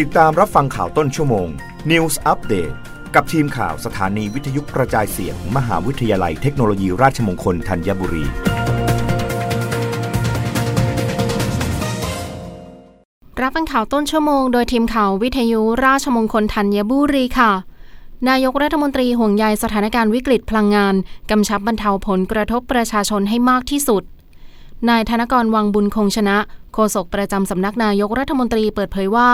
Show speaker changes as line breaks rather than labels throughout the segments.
ติดตามรับฟังข่าวต้นชั่วโมง News Update กับทีมข่าวสถานีวิทยุกระจายเสียงมมหาวิทยาลัยเทคโนโลยีราชมงคลธัญบุรี
รับฟังข่าวต้นชั่วโมงโดยทีมข่าววิทยุราชมงคลธัญบุรีค่ะ นายกรัฐมนตรีห่วงใยสถานการณ์วิกฤตพลังงาน กำชับบรรเทาผลกระทบประชาชนให้มากที่สุดนายธนกรวังบุญคงชนะ โฆษกประจำสำนักนายกรัฐมนตรีเปิดเผยว่า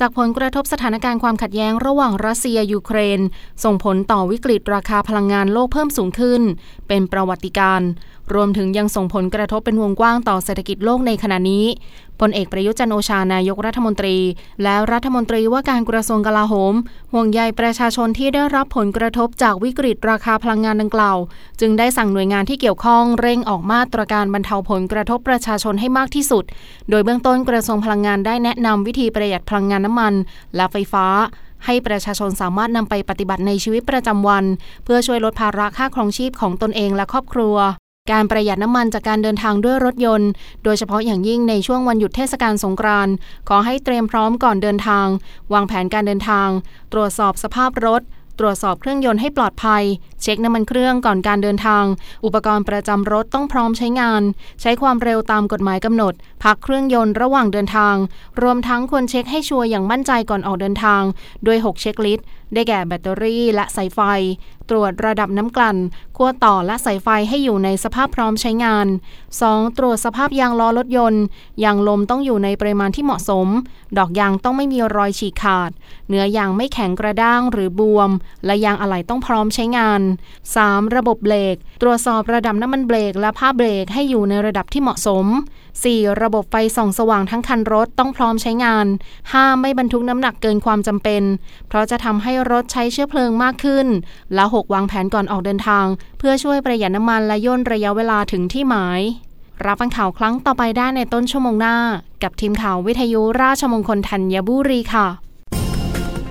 จากผลกระทบสถานการณ์ความขัดแย้งระหว่างรัสเซียยูเครน ส่งผลต่อวิกฤตราคาพลังงานโลกเพิ่มสูงขึ้น เป็นประวัติการณ์รวมถึงยังส่งผลกระทบเป็นวงกว้างต่อเศรษฐกิจโลกในขณะนี้พลเอกประยุจันโอชานายกรัฐมนตรี และรัฐมนตรีว่าการกระทรวงกลาโหม ห่วงใยประชาชนที่ได้รับผลกระทบจากวิกฤตราคาพลังงานดังกล่าว จึงได้สั่งหน่วยงานที่เกี่ยวข้องเร่งออกมาตรการบรรเทาผลกระทบประชาชนให้มากที่สุด โดยเบื้องต้นกระทรวงพลังงานได้แนะนำวิธีประหยัดพลังงานน้ำมัน และไฟฟ้าให้ประชาชนสามารถนำไปปฏิบัติในชีวิตประจำวัน เพื่อช่วยลดภาระค่าครองชีพของตนเองและครอบครัว การประหยัดน้ำมันจากการเดินทางด้วยรถยนต์ โดยเฉพาะอย่างยิ่งในช่วงวันหยุดเทศกาลสงกรานต์ขอให้เตรียมพร้อมก่อนเดินทาง วางแผนการเดินทาง ตรวจสอบสภาพรถ ตรวจสอบเครื่องยนต์ให้ปลอดภัย เช็คน้ำมันเครื่องก่อนการเดินทาง อุปกรณ์ประจำรถต้องพร้อมใช้งาน ใช้ความเร็วตามกฎหมายกำหนด พักเครื่องยนต์ระหว่างเดินทาง รวมทั้งควรเช็คให้ชัวร์อย่างมั่นใจก่อนออกเดินทาง โดย 6 เช็คลิสต์ ได้แก่แบตเตอรี่และสายไฟ ตรวจระดับน้ำกลั่นขั้วต่อและสายไฟให้อยู่ในสภาพพร้อมใช้งาน 2. ตรวจสภาพยางล้อรถยนต์ ยางลมต้องอยู่ในปริมาณที่เหมาะสม ดอกยางต้องไม่มีรอยฉีกขาด เนื้อยางไม่แข็งกระด้างหรือบวมและยางอะไหล่ต้องพร้อมใช้งาน 3. ระบบเบรกตรวจสอบระดับน้ำมันเบรกและผ้าเบรกให้อยู่ในระดับที่เหมาะสม 4. ระบบไฟส่องสว่างทั้งคันรถต้องพร้อมใช้งาน 5. ไม่บรรทุกน้ำหนักเกินความจำเป็น เพราะจะทำให้รถใช้เชื้อเพลิงมากขึ้น และ 6. วางแผนก่อนออกเดินทาง เพื่อช่วยประหยัดน้ำมันและย่นระยะเวลาถึงที่หมาย รับฟังข่าวครั้งต่อไปได้ในต้นชั่วโมงหน้า กับทีมข่าววิทยุราชมงคลธัญบุรีค่ะ